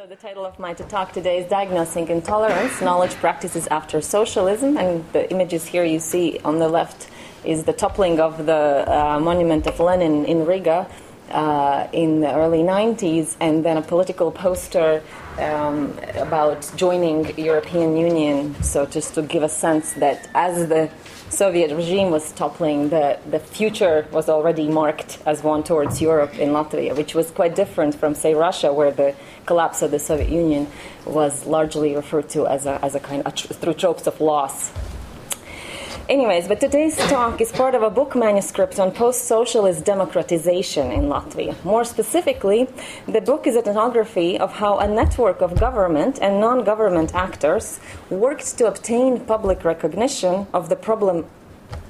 So, the title of my talk today is Diagnosing Intolerance Knowledge Practices After Socialism. And the images here you see on the left is the toppling of the uh, monument of Lenin in Riga uh, in the early 90s, and then a political poster um, about joining European Union. So, just to give a sense that as the Soviet regime was toppling, the, the future was already marked as one towards Europe in Latvia, which was quite different from, say, Russia, where the collapse of the Soviet Union was largely referred to as a, as a kind of, through tropes of loss Anyways, but today's talk is part of a book manuscript on post socialist democratization in Latvia. More specifically, the book is an ethnography of how a network of government and non government actors worked to obtain public recognition of the problem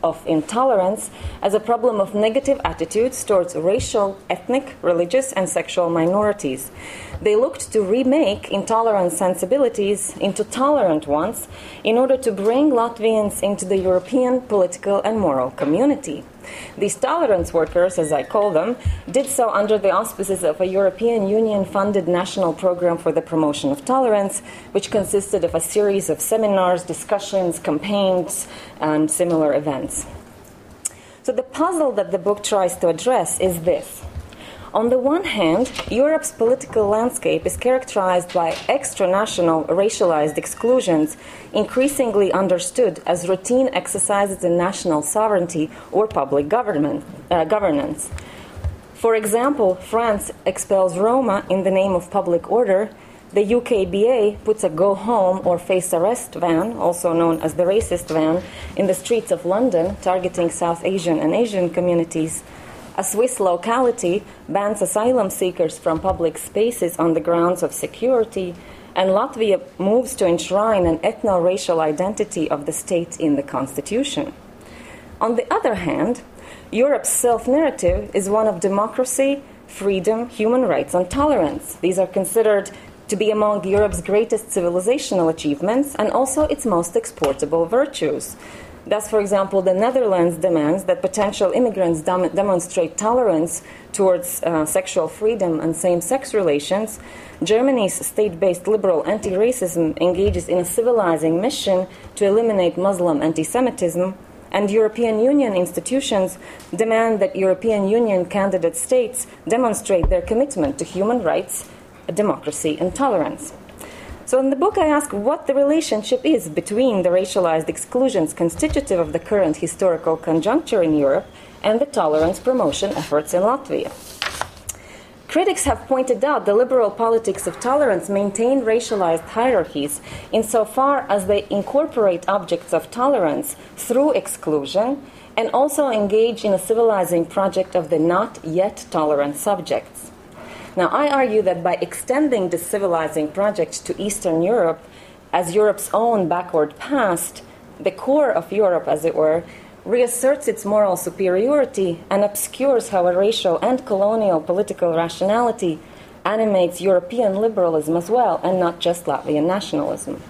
of intolerance as a problem of negative attitudes towards racial, ethnic, religious, and sexual minorities. They looked to remake intolerant sensibilities into tolerant ones in order to bring Latvians into the European political and moral community. These tolerance workers, as I call them, did so under the auspices of a European Union funded national program for the promotion of tolerance, which consisted of a series of seminars, discussions, campaigns, and similar events. So, the puzzle that the book tries to address is this on the one hand, Europe's political landscape is characterized by extranational racialized exclusions, increasingly understood as routine exercises in national sovereignty or public government, uh, governance. For example, France expels Roma in the name of public order. The UKBA puts a go home or face arrest van, also known as the racist van, in the streets of London, targeting South Asian and Asian communities. A Swiss locality bans asylum seekers from public spaces on the grounds of security, and Latvia moves to enshrine an ethno racial identity of the state in the constitution. On the other hand, Europe's self narrative is one of democracy, freedom, human rights, and tolerance. These are considered to be among Europe's greatest civilizational achievements and also its most exportable virtues. Thus, for example, the Netherlands demands that potential immigrants dem- demonstrate tolerance towards uh, sexual freedom and same sex relations. Germany's state based liberal anti racism engages in a civilizing mission to eliminate Muslim anti Semitism. And European Union institutions demand that European Union candidate states demonstrate their commitment to human rights, democracy, and tolerance. So in the book, I ask what the relationship is between the racialized exclusions constitutive of the current historical conjuncture in Europe and the tolerance promotion efforts in Latvia. Critics have pointed out the liberal politics of tolerance maintain racialized hierarchies insofar as they incorporate objects of tolerance through exclusion and also engage in a civilizing project of the not yet tolerant subjects. Now, I argue that by extending the civilizing project to Eastern Europe as Europe's own backward past, the core of Europe, as it were, reasserts its moral superiority and obscures how a racial and colonial political rationality animates European liberalism as well, and not just Latvian nationalism.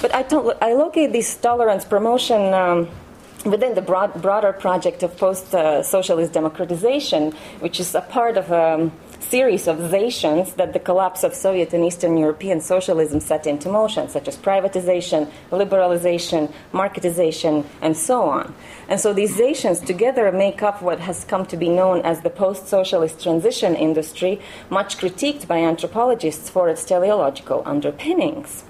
But I, I locate this tolerance promotion um, within the broad, broader project of post uh, socialist democratization, which is a part of um, series of zations that the collapse of Soviet and Eastern European socialism set into motion, such as privatization, liberalization, marketization, and so on. And so these zations together make up what has come to be known as the post socialist transition industry, much critiqued by anthropologists for its teleological underpinnings.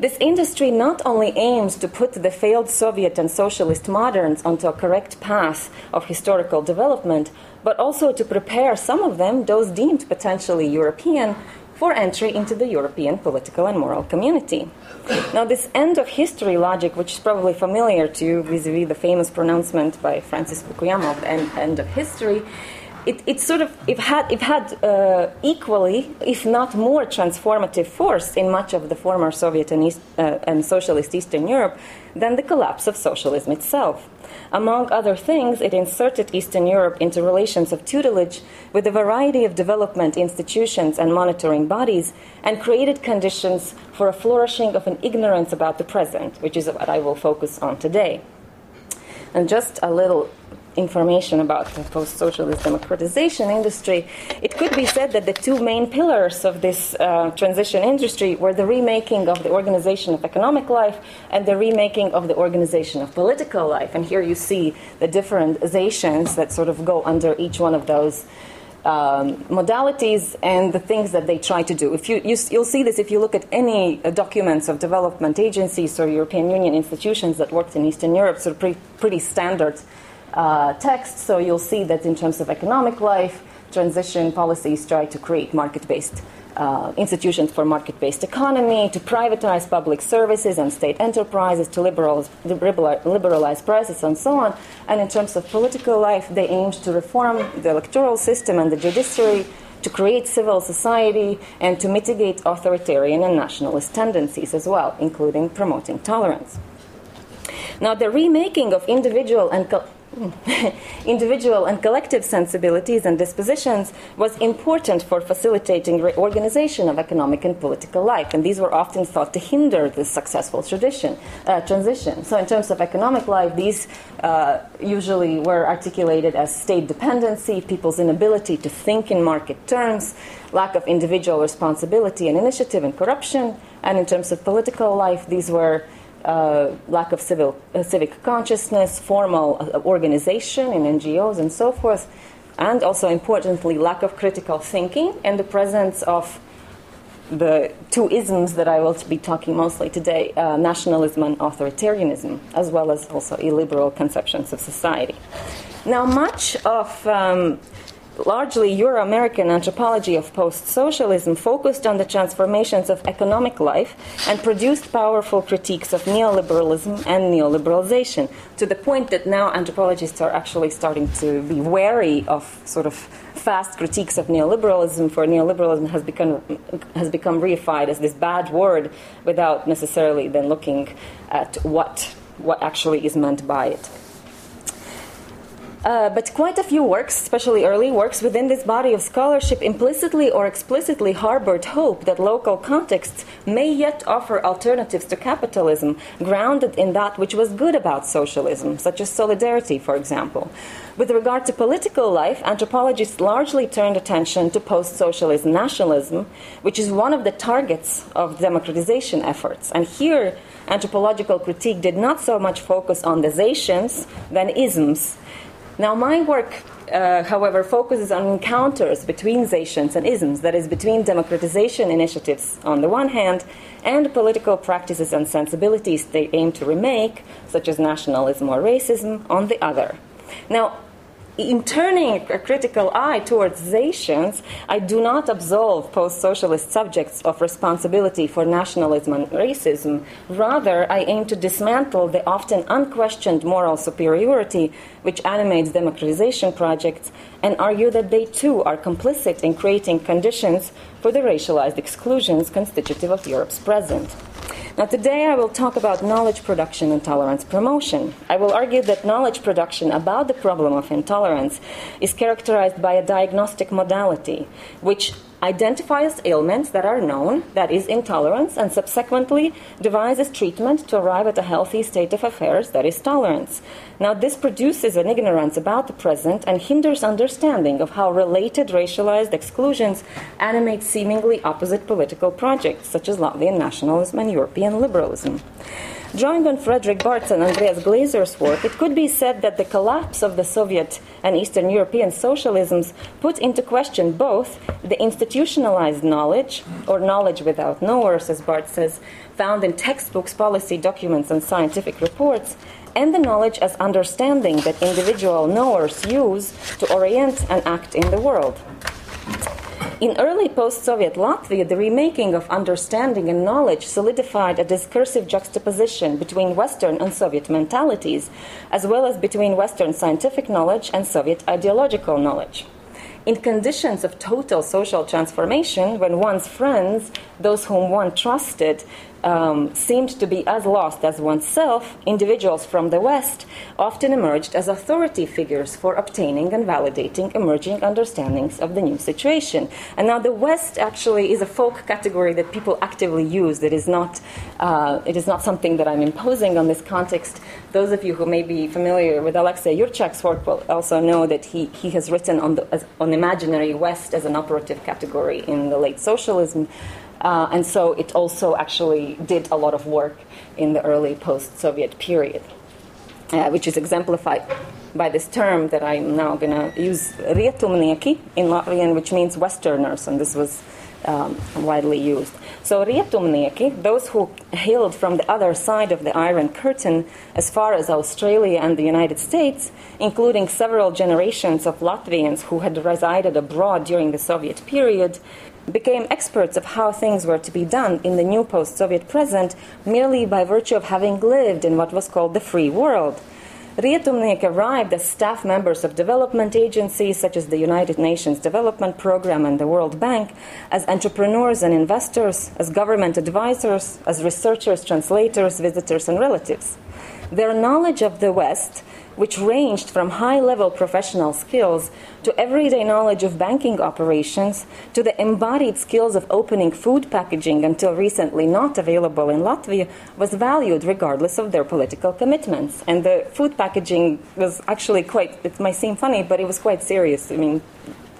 This industry not only aims to put the failed Soviet and socialist moderns onto a correct path of historical development, but also to prepare some of them, those deemed potentially European, for entry into the European political and moral community. Now, this end of history logic, which is probably familiar to you vis a vis the famous pronouncement by Francis Fukuyama of the end, end of history, it, it sort of it had it had uh, equally, if not more, transformative force in much of the former Soviet and, East, uh, and socialist Eastern Europe than the collapse of socialism itself. Among other things, it inserted Eastern Europe into relations of tutelage with a variety of development institutions and monitoring bodies, and created conditions for a flourishing of an ignorance about the present, which is what I will focus on today. And just a little information about the post socialist democratization industry, it could be said that the two main pillars of this uh, transition industry were the remaking of the organization of economic life and the remaking of the organization of political life. And here you see the differentiations that sort of go under each one of those. Um, modalities and the things that they try to do. If you, you will see this if you look at any uh, documents of development agencies or European Union institutions that worked in Eastern Europe, sort of pre- pretty standard uh, text. So you'll see that in terms of economic life, transition policies try to create market-based uh, institutions for market-based economy, to privatize public services and state enterprises, to liberalize, liberalize prices, and so on. And in terms of political life, they aimed to reform the electoral system and the judiciary, to create civil society, and to mitigate authoritarian and nationalist tendencies as well, including promoting tolerance. Now, the remaking of individual and co- individual and collective sensibilities and dispositions was important for facilitating reorganization of economic and political life, and these were often thought to hinder the successful tradition, uh, transition. So, in terms of economic life, these uh, usually were articulated as state dependency, people's inability to think in market terms, lack of individual responsibility and initiative, and corruption. And in terms of political life, these were uh, lack of civil, uh, civic consciousness, formal uh, organization in NGOs, and so forth, and also importantly, lack of critical thinking and the presence of the two isms that I will be talking mostly today uh, nationalism and authoritarianism, as well as also illiberal conceptions of society. Now, much of um, largely Euro American anthropology of post socialism focused on the transformations of economic life and produced powerful critiques of neoliberalism and neoliberalization, to the point that now anthropologists are actually starting to be wary of sort of fast critiques of neoliberalism, for neoliberalism has become, has become reified as this bad word without necessarily then looking at what, what actually is meant by it. Uh, but quite a few works, especially early works within this body of scholarship, implicitly or explicitly harbored hope that local contexts may yet offer alternatives to capitalism, grounded in that which was good about socialism, such as solidarity, for example. With regard to political life, anthropologists largely turned attention to post socialist nationalism, which is one of the targets of democratization efforts. And here, anthropological critique did not so much focus on the zations than isms now, my work, uh, however, focuses on encounters between zations and isms, that is, between democratization initiatives on the one hand and political practices and sensibilities they aim to remake, such as nationalism or racism, on the other. Now, in turning a critical eye towards zations, I do not absolve post socialist subjects of responsibility for nationalism and racism. Rather, I aim to dismantle the often unquestioned moral superiority which animates democratization projects and argue that they too are complicit in creating conditions for the racialized exclusions constitutive of Europe's present. Now, today I will talk about knowledge production and tolerance promotion. I will argue that knowledge production about the problem of intolerance is characterized by a diagnostic modality, which identifies ailments that are known, that is, intolerance, and subsequently devises treatment to arrive at a healthy state of affairs, that is, tolerance. Now, this produces an ignorance about the present and hinders understanding of how related racialized exclusions animate seemingly opposite political projects, such as Latvian nationalism and European liberalism. Drawing on Fredrik Barth's and Andreas Glaeser's work, it could be said that the collapse of the Soviet and Eastern European socialisms put into question both the institutionalized knowledge, or knowledge without knowers, as Barth says, found in textbooks, policy documents, and scientific reports, and the knowledge as understanding that individual knowers use to orient and act in the world. In early post Soviet Latvia, the remaking of understanding and knowledge solidified a discursive juxtaposition between Western and Soviet mentalities, as well as between Western scientific knowledge and Soviet ideological knowledge. In conditions of total social transformation, when one's friends, those whom one trusted, um, seemed to be as lost as oneself, individuals from the West often emerged as authority figures for obtaining and validating emerging understandings of the new situation. And now the West actually is a folk category that people actively use. It is not, uh, it is not something that I'm imposing on this context. Those of you who may be familiar with Alexei Yurchak's work will also know that he, he has written on, the, as, on imaginary West as an operative category in the late socialism. Uh, and so it also actually did a lot of work in the early post Soviet period, uh, which is exemplified by this term that I'm now going to use, rietumnieki in Latvian, which means Westerners, and this was um, widely used. So rietumnieki, those who hailed from the other side of the Iron Curtain as far as Australia and the United States, including several generations of Latvians who had resided abroad during the Soviet period, became experts of how things were to be done in the new post Soviet present merely by virtue of having lived in what was called the free world. Rietumnieki arrived as staff members of development agencies such as the United Nations Development Program and the World Bank, as entrepreneurs and investors, as government advisors, as researchers, translators, visitors, and relatives. Their knowledge of the West which ranged from high level professional skills to everyday knowledge of banking operations to the embodied skills of opening food packaging until recently not available in Latvia, was valued regardless of their political commitments. And the food packaging was actually quite, it might seem funny, but it was quite serious. I mean,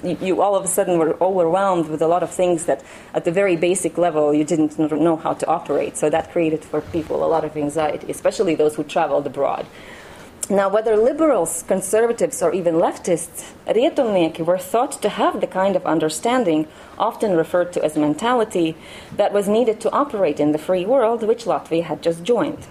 you, all of a sudden were overwhelmed with a lot of things that at the very basic level you didn't know how to operate. So that created for people a lot of anxiety, especially those who traveled abroad. Now, whether liberals, conservatives, or even leftists, Rietumnieki were thought to have the kind of understanding, often referred to as mentality, that was needed to operate in the free world which Latvia had just joined.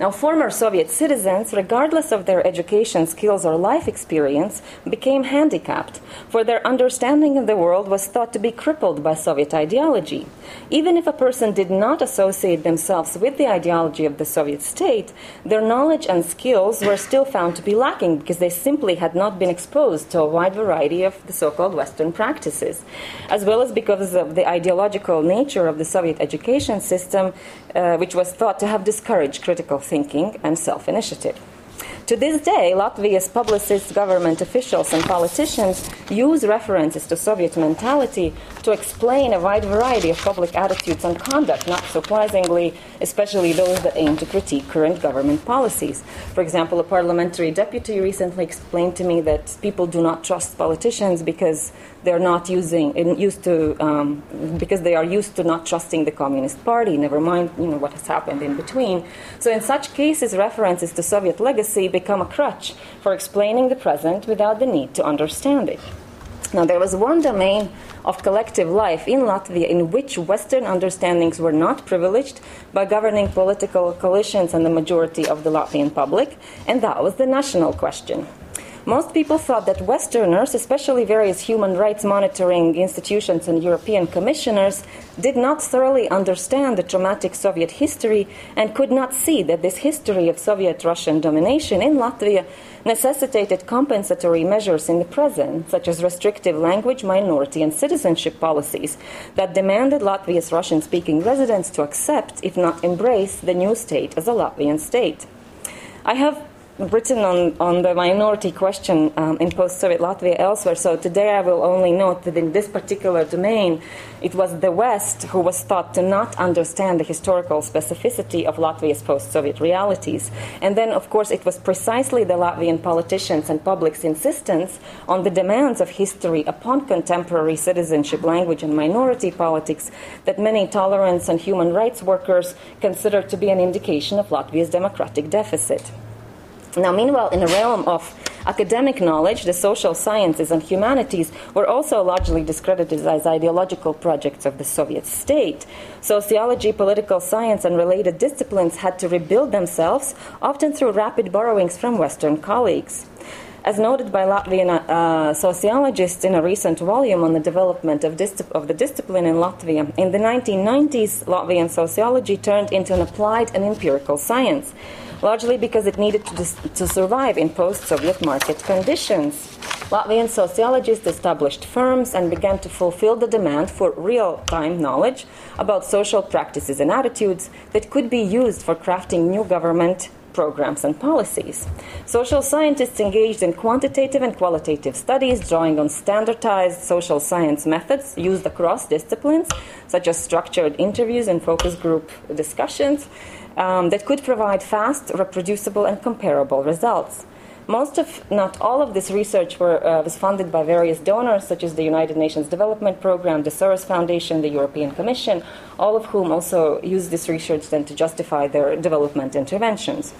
Now, former Soviet citizens, regardless of their education, skills, or life experience, became handicapped, for their understanding of the world was thought to be crippled by Soviet ideology. Even if a person did not associate themselves with the ideology of the Soviet state, their knowledge and skills were still found to be lacking because they simply had not been exposed to a wide variety of the so called Western practices, as well as because of the ideological nature of the Soviet education system, uh, which was thought to have discouraged critical thinking and self initiative. To this day, Latvia's publicists, government officials, and politicians use references to Soviet mentality to explain a wide variety of public attitudes and conduct, not surprisingly, especially those that aim to critique current government policies. For example, a parliamentary deputy recently explained to me that people do not trust politicians because they're not using used to um, because they are used to not trusting the Communist Party. Never mind, you know what has happened in between. So in such cases, references to Soviet legacy become a crutch for explaining the present without the need to understand it. Now there was one domain of collective life in Latvia in which Western understandings were not privileged by governing political coalitions and the majority of the Latvian public, and that was the national question. Most people thought that Westerners, especially various human rights monitoring institutions and European commissioners, did not thoroughly understand the traumatic Soviet history and could not see that this history of Soviet Russian domination in Latvia necessitated compensatory measures in the present, such as restrictive language, minority, and citizenship policies that demanded Latvia's Russian speaking residents to accept, if not embrace, the new state as a Latvian state. I have written on, on the minority question um, in post Soviet Latvia elsewhere. So today I will only note that in this particular domain, it was the West who was thought to not understand the historical specificity of Latvia's post Soviet realities. And then, of course, it was precisely the Latvian politicians and public's insistence on the demands of history upon contemporary citizenship, language, and minority politics that many tolerance and human rights workers considered to be an indication of Latvia's democratic deficit. Now, meanwhile, in the realm of academic knowledge, the social sciences and humanities were also largely discredited as ideological projects of the Soviet state. Sociology, political science, and related disciplines had to rebuild themselves, often through rapid borrowings from Western colleagues. As noted by Latvian uh, sociologists in a recent volume on the development of, of, the discipline in Latvia, in the 1990s, Latvian sociology turned into an applied and empirical science largely because it needed to, dis- to survive in post Soviet market conditions. Latvian sociologists established firms and began to fulfill the demand for real time knowledge about social practices and attitudes that could be used for crafting new government programs and policies. Social scientists engaged in quantitative and qualitative studies, drawing on standardized social science methods used across disciplines, such as structured interviews and focus group discussions, um, that could provide fast, reproducible, and comparable results. Most of, not all of this research were, uh, was funded by various donors, such as the United Nations Development Program, the Soros Foundation, the European Commission, all of whom also used this research then to justify their development interventions.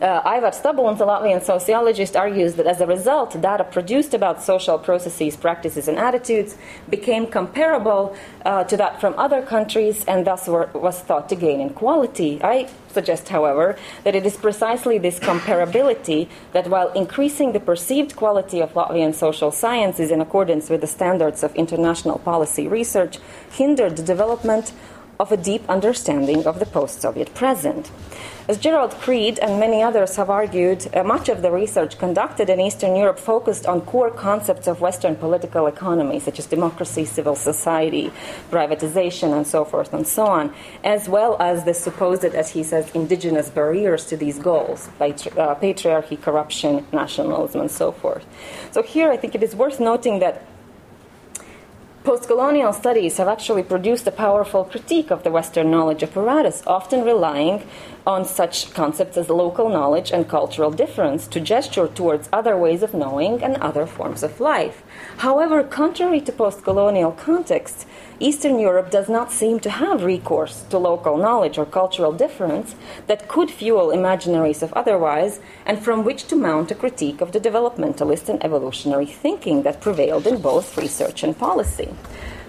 Uh, Aivars Tabuns, a Latvian sociologist, argues that as a result, data produced about social processes, practices, and attitudes became comparable uh, to that from other countries and thus were, was thought to gain in quality. I suggest, however, that it is precisely this comparability that, while increasing the perceived quality of Latvian social sciences in accordance with the standards of international policy research, hindered the development of a deep understanding of the post Soviet present. As Gerald Creed and many others have argued, uh, much of the research conducted in Eastern Europe focused on core concepts of Western political economy, such as democracy, civil society, privatization, and so forth and so on, as well as the supposed, as he says, indigenous barriers to these goals, patri- uh, patriarchy, corruption, nationalism, and so forth. So here I think it is worth noting that Postcolonial studies have actually produced a powerful critique of the Western knowledge apparatus, often relying on such concepts as local knowledge and cultural difference to gesture towards other ways of knowing and other forms of life. However, contrary to post colonial contexts, Eastern Europe does not seem to have recourse to local knowledge or cultural difference that could fuel imaginaries of otherwise and from which to mount a critique of the developmentalist and evolutionary thinking that prevailed in both research and policy.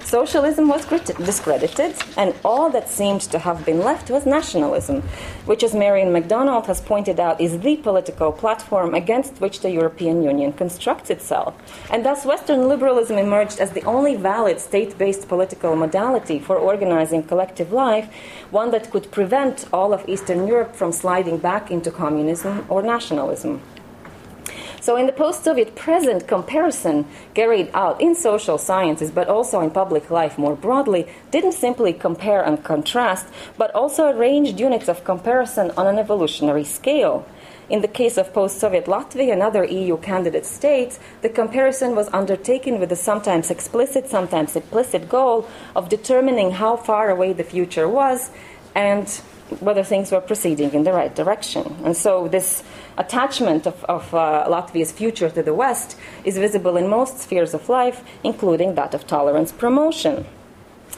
Socialism was discredited, and all that seemed to have been left was nationalism, which, as Maryon McDonald has pointed out, is the political platform against which the European Union constructs itself. And thus, Western liberalism emerged as the only valid state based political modality for organizing collective life, one that could prevent all of Eastern Europe from sliding back into communism or nationalism. So, in the post Soviet present comparison carried out in social sciences, but also in public life more broadly, didn't simply compare and contrast, but also arranged units of comparison on an evolutionary scale. In the case of post Soviet Latvia and other EU candidate states, the comparison was undertaken with the sometimes explicit, sometimes implicit goal of determining how far away the future was and whether things were proceeding in the right direction. And so, this attachment of, of uh, Latvia's future to the West is visible in most spheres of life, including that of tolerance promotion.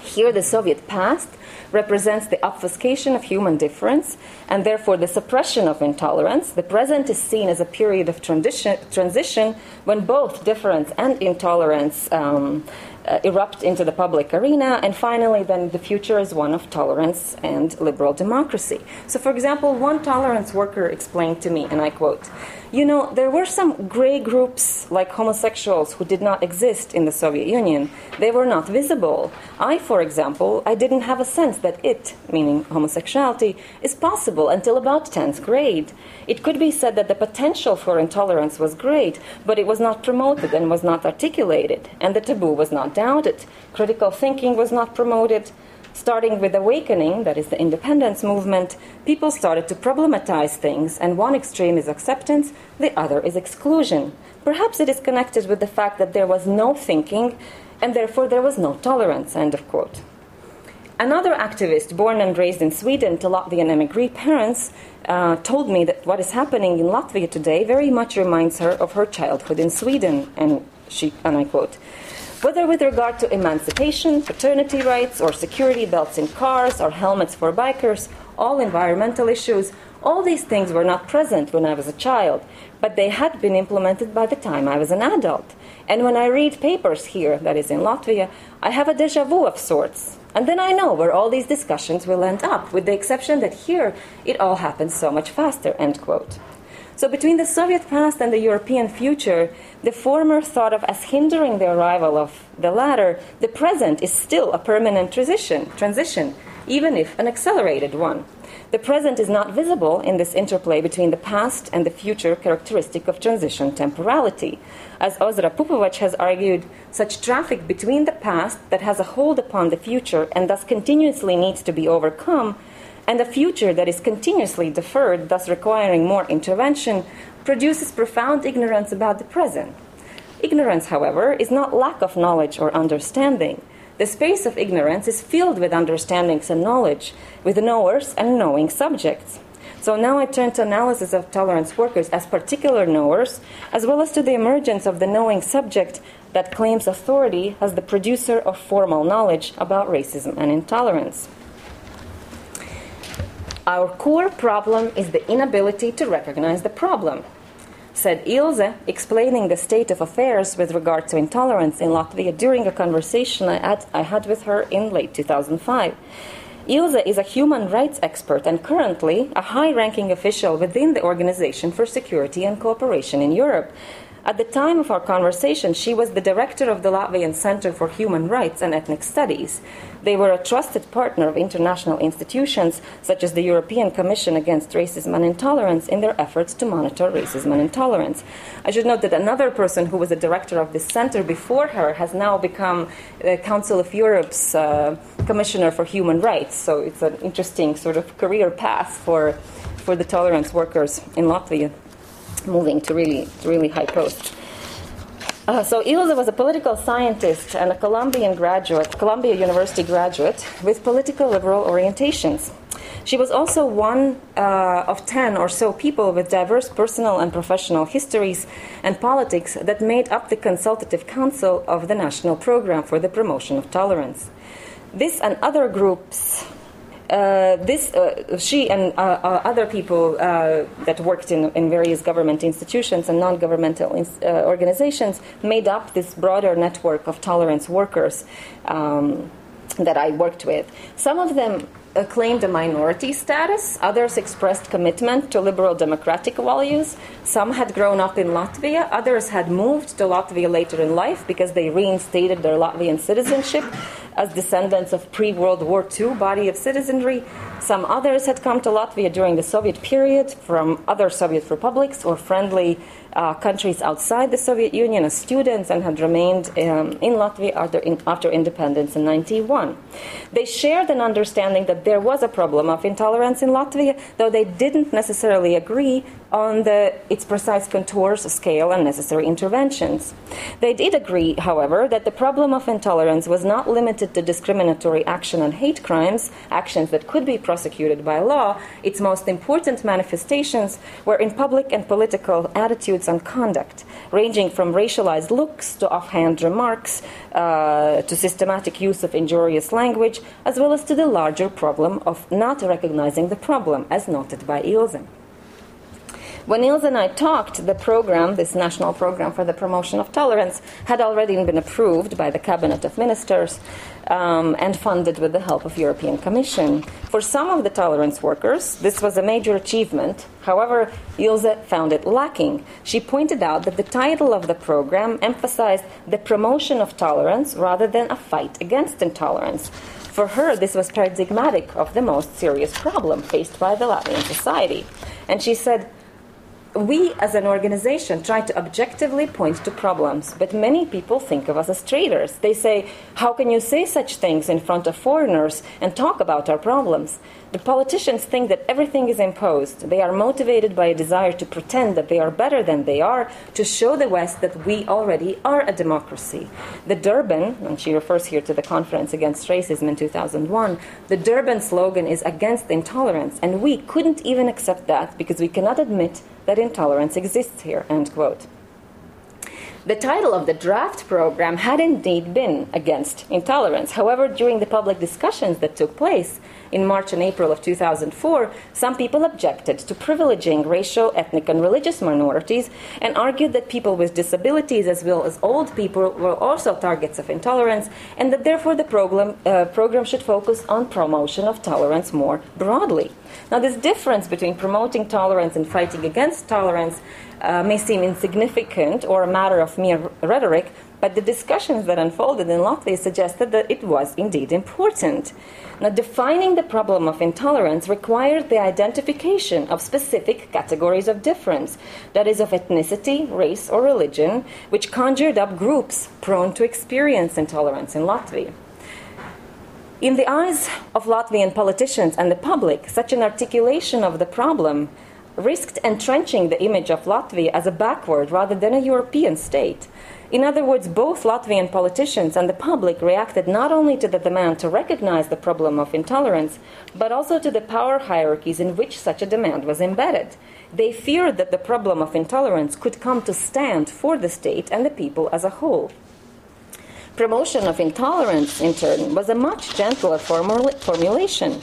Here, the Soviet past represents the obfuscation of human difference and therefore the suppression of intolerance. The present is seen as a period of transition, transition when both difference and intolerance um, uh, erupt into the public arena. And finally, then the future is one of tolerance and liberal democracy. So, for example, one tolerance worker explained to me, and I quote, you know, there were some gray groups like homosexuals who did not exist in the Soviet Union. They were not visible. I, for example, I didn't have a sense that it, meaning homosexuality, is possible until about 10th grade. It could be said that the potential for intolerance was great, but it was not promoted and was not articulated, and the taboo was not doubted. Critical thinking was not promoted. Starting with awakening, that is the independence movement, people started to problematize things, and one extreme is acceptance, the other is exclusion. Perhaps it is connected with the fact that there was no thinking, and therefore there was no tolerance. End of quote. Another activist, born and raised in Sweden to Latvian emigre parents, uh, told me that what is happening in Latvia today very much reminds her of her childhood in Sweden, and she, and I quote, whether with regard to emancipation, paternity rights, or security belts in cars, or helmets for bikers, all environmental issues, all these things were not present when I was a child, but they had been implemented by the time I was an adult. And when I read papers here, that is in Latvia, I have a deja vu of sorts. And then I know where all these discussions will end up, with the exception that here it all happens so much faster. End quote. So, between the Soviet past and the European future, the former thought of as hindering the arrival of the latter, the present is still a permanent transition. transition. even if an accelerated one. The present is not visible in this interplay between the past and the future characteristic of transition temporality. As Ozren Pupovac has argued, such traffic between the past that has a hold upon the future and thus continuously needs to be overcome, and a future that is continuously deferred, thus requiring more intervention, produces profound ignorance about the present. Ignorance, however, is not lack of knowledge or understanding. The space of ignorance is filled with understandings and knowledge, with knowers and knowing subjects. So now I turn to analysis of tolerance workers as particular knowers, as well as to the emergence of the knowing subject that claims authority as the producer of formal knowledge about racism and intolerance. Our core problem is the inability to recognize the problem said Ilse, explaining the state of affairs with regard to intolerance in Latvia during a conversation I had, I had with her in late 2005. Ilse is a human rights expert and currently a high ranking official within the Organization for Security and Cooperation in Europe. At the time of our conversation, she was the director of the Latvian Center for Human Rights and Ethnic Studies. They were a trusted partner of international institutions such as the European Commission Against Racism and Intolerance in their efforts to monitor racism and intolerance. I should note that another person who was a director of this center before her has now become the Council of Europe's uh, Commissioner for Human Rights. So it's an interesting sort of career path for, for the tolerance workers in Latvia moving to really, really high posts. Uh, so Ilse was a political scientist and a Colombian graduate, Columbia University graduate with political liberal orientations. She was also one uh, of 10 or so people with diverse personal and professional histories and politics that made up the consultative council of the National Program for the Promotion of Tolerance. This and other groups this, uh, she and uh, uh other people uh, that worked in, in, various government institutions and non-governmental uh, organizations made up this broader network of tolerance workers um, that I worked with. Some of them claimed a minority status. Others expressed commitment to liberal democratic values. Some had grown up in Latvia. Others had moved to Latvia later in life because they reinstated their Latvian citizenship as descendants of pre World War II body of citizenry. Some others had come to Latvia during the Soviet period from other Soviet republics or friendly uh, countries outside the Soviet Union as students and had remained um, in Latvia after, in, after independence in 91. They shared an understanding that there was a problem of intolerance in Latvia, though they didn't necessarily agree on the, its precise contours, scale, and necessary interventions. They did agree, however, that the problem of intolerance was not limited to discriminatory action and hate crimes, actions that could be prosecuted by law. Its most important manifestations were in public and political attitudes and conduct, ranging from racialized looks to offhand remarks uh, to systematic use of injurious language, as well as to the larger problem of not recognizing the problem, as noted by Ilse. When Ilse and I talked, the program, this national program for the promotion of tolerance, had already been approved by the Cabinet of Ministers um, and funded with the help of European Commission. For some of the tolerance workers, this was a major achievement. However, Ilse found it lacking. She pointed out that the title of the program emphasized the promotion of tolerance rather than a fight against intolerance. For her, this was paradigmatic of the most serious problem faced by the Latvian society. And she said, we as an organization try to objectively point to problems, but many people think of us as traitors. They say, How can you say such things in front of foreigners and talk about our problems? The politicians think that everything is imposed. They are motivated by a desire to pretend that they are better than they are, to show the West that we already are a democracy. The Durban, and she refers here to the Conference Against Racism in 2001, the Durban slogan is against intolerance, and we couldn't even accept that because we cannot admit that intolerance exists here. End quote. The title of the draft program had indeed been Against Intolerance. However, during the public discussions that took place, in March and April of 2004, some people objected to privileging racial, ethnic, and religious minorities and argued that people with disabilities as well as old people were also targets of intolerance and that therefore the program, uh, program should focus on promotion of tolerance more broadly. Now, this difference between promoting tolerance and fighting against tolerance uh, may seem insignificant or a matter of mere rhetoric, but the discussions that unfolded in Latvia suggested that it was indeed important. Now, defining the problem of intolerance required the identification of specific categories of difference, that is, of ethnicity, race, or religion, which conjured up groups prone to experience intolerance in Latvia. In the eyes of Latvian politicians and the public, such an articulation of the problem risked entrenching the image of Latvia as a backward rather than a European state. In other words, both Latvian politicians and the public reacted not only to the demand to recognize the problem of intolerance, but also to the power hierarchies in which such a demand was embedded. They feared that the problem of intolerance could come to stand for the state and the people as a whole. Promotion of intolerance, in turn, was a much gentler formulation,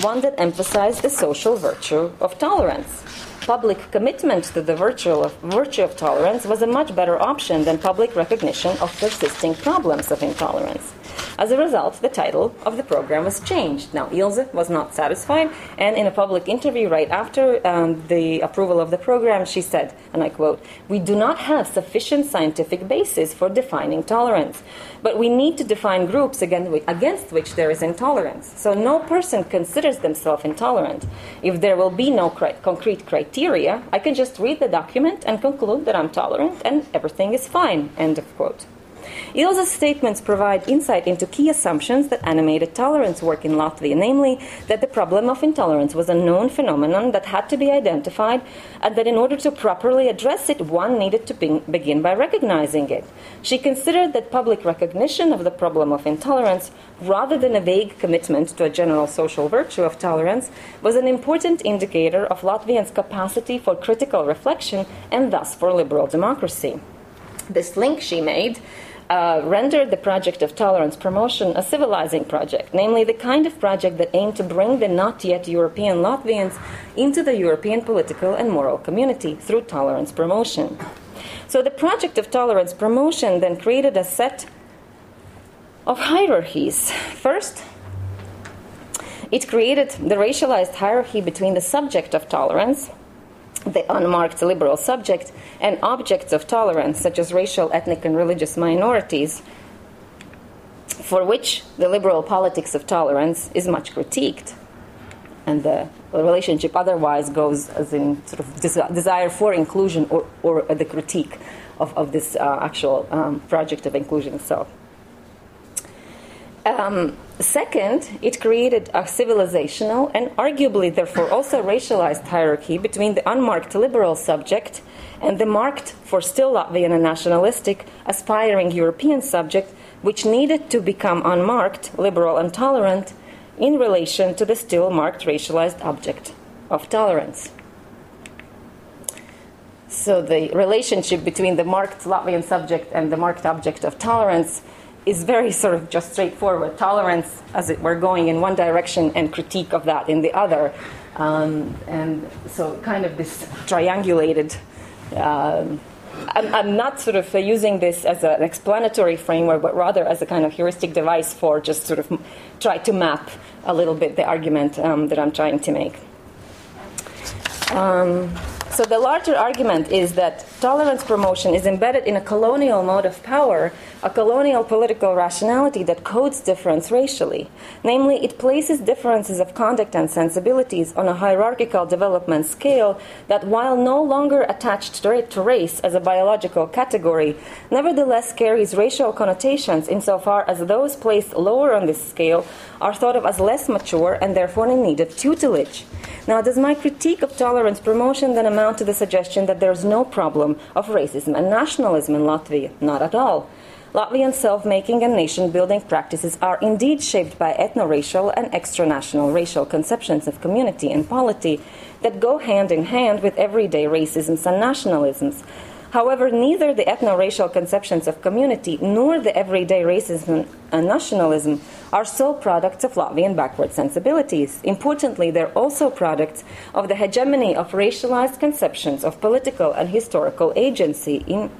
one that emphasized the social virtue of tolerance public commitment to the virtue of, virtue of tolerance was a much better option than public recognition of persisting problems of intolerance. As a result, the title of the program was changed. Now, Ilse was not satisfied, and in a public interview right after um, the approval of the program, she said, and I quote, We do not have sufficient scientific basis for defining tolerance, but we need to define groups against which there is intolerance. So no person considers themselves intolerant. If there will be no cri- concrete criteria, I can just read the document and conclude that I'm tolerant and everything is fine. End of quote. Ilse's statements provide insight into key assumptions that animated tolerance work in Latvia, namely that the problem of intolerance was a known phenomenon that had to be identified, and that in order to properly address it, one needed to be- begin by recognizing it. She considered that public recognition of the problem of intolerance, rather than a vague commitment to a general social virtue of tolerance, was an important indicator of Latvians' capacity for critical reflection and thus for liberal democracy. This link she made uh, rendered the project of tolerance promotion a civilizing project, namely the kind of project that aimed to bring the not yet European Latvians into the European political and moral community through tolerance promotion. So the project of tolerance promotion then created a set of hierarchies. First, it created the racialized hierarchy between the subject of tolerance, the unmarked liberal subject and objects of tolerance, such as racial, ethnic, and religious minorities, for which the liberal politics of tolerance is much critiqued. And the relationship otherwise goes as in sort of desire for inclusion or, or the critique of, of this uh, actual um, project of inclusion itself. Um, second, it created a civilizational and arguably, therefore, also racialized hierarchy between the unmarked liberal subject and the marked, for still Latvian and nationalistic, aspiring European subject, which needed to become unmarked, liberal, and tolerant in relation to the still marked racialized object of tolerance. So, the relationship between the marked Latvian subject and the marked object of tolerance is very sort of just straightforward tolerance, as it were, going in one direction and critique of that in the other. Um, and so, kind of this triangulated. Um, I'm, I'm, not sort of using this as an explanatory framework, but rather as a kind of heuristic device for just sort of try to map a little bit the argument um, that I'm trying to make. Um, so the larger argument is that tolerance promotion is embedded in a colonial mode of power, a colonial political rationality that codes difference racially. Namely, it places differences of conduct and sensibilities on a hierarchical development scale that, while no longer attached to race as a biological category, nevertheless carries racial connotations insofar as those placed lower on this scale are thought of as less mature and therefore in need of tutelage. Now, does my critique of tolerance promotion then amount to the suggestion that there is no problem of racism and nationalism in Latvia? Not at all. Latvian self making and nation building practices are indeed shaped by ethno racial and extranational racial conceptions of community and polity that go hand in hand with everyday racisms and nationalisms. However, neither the ethno racial conceptions of community nor the everyday racism and nationalism are sole products of Latvian backward sensibilities. Importantly, they're also products of the hegemony of racialized conceptions of political and historical agency in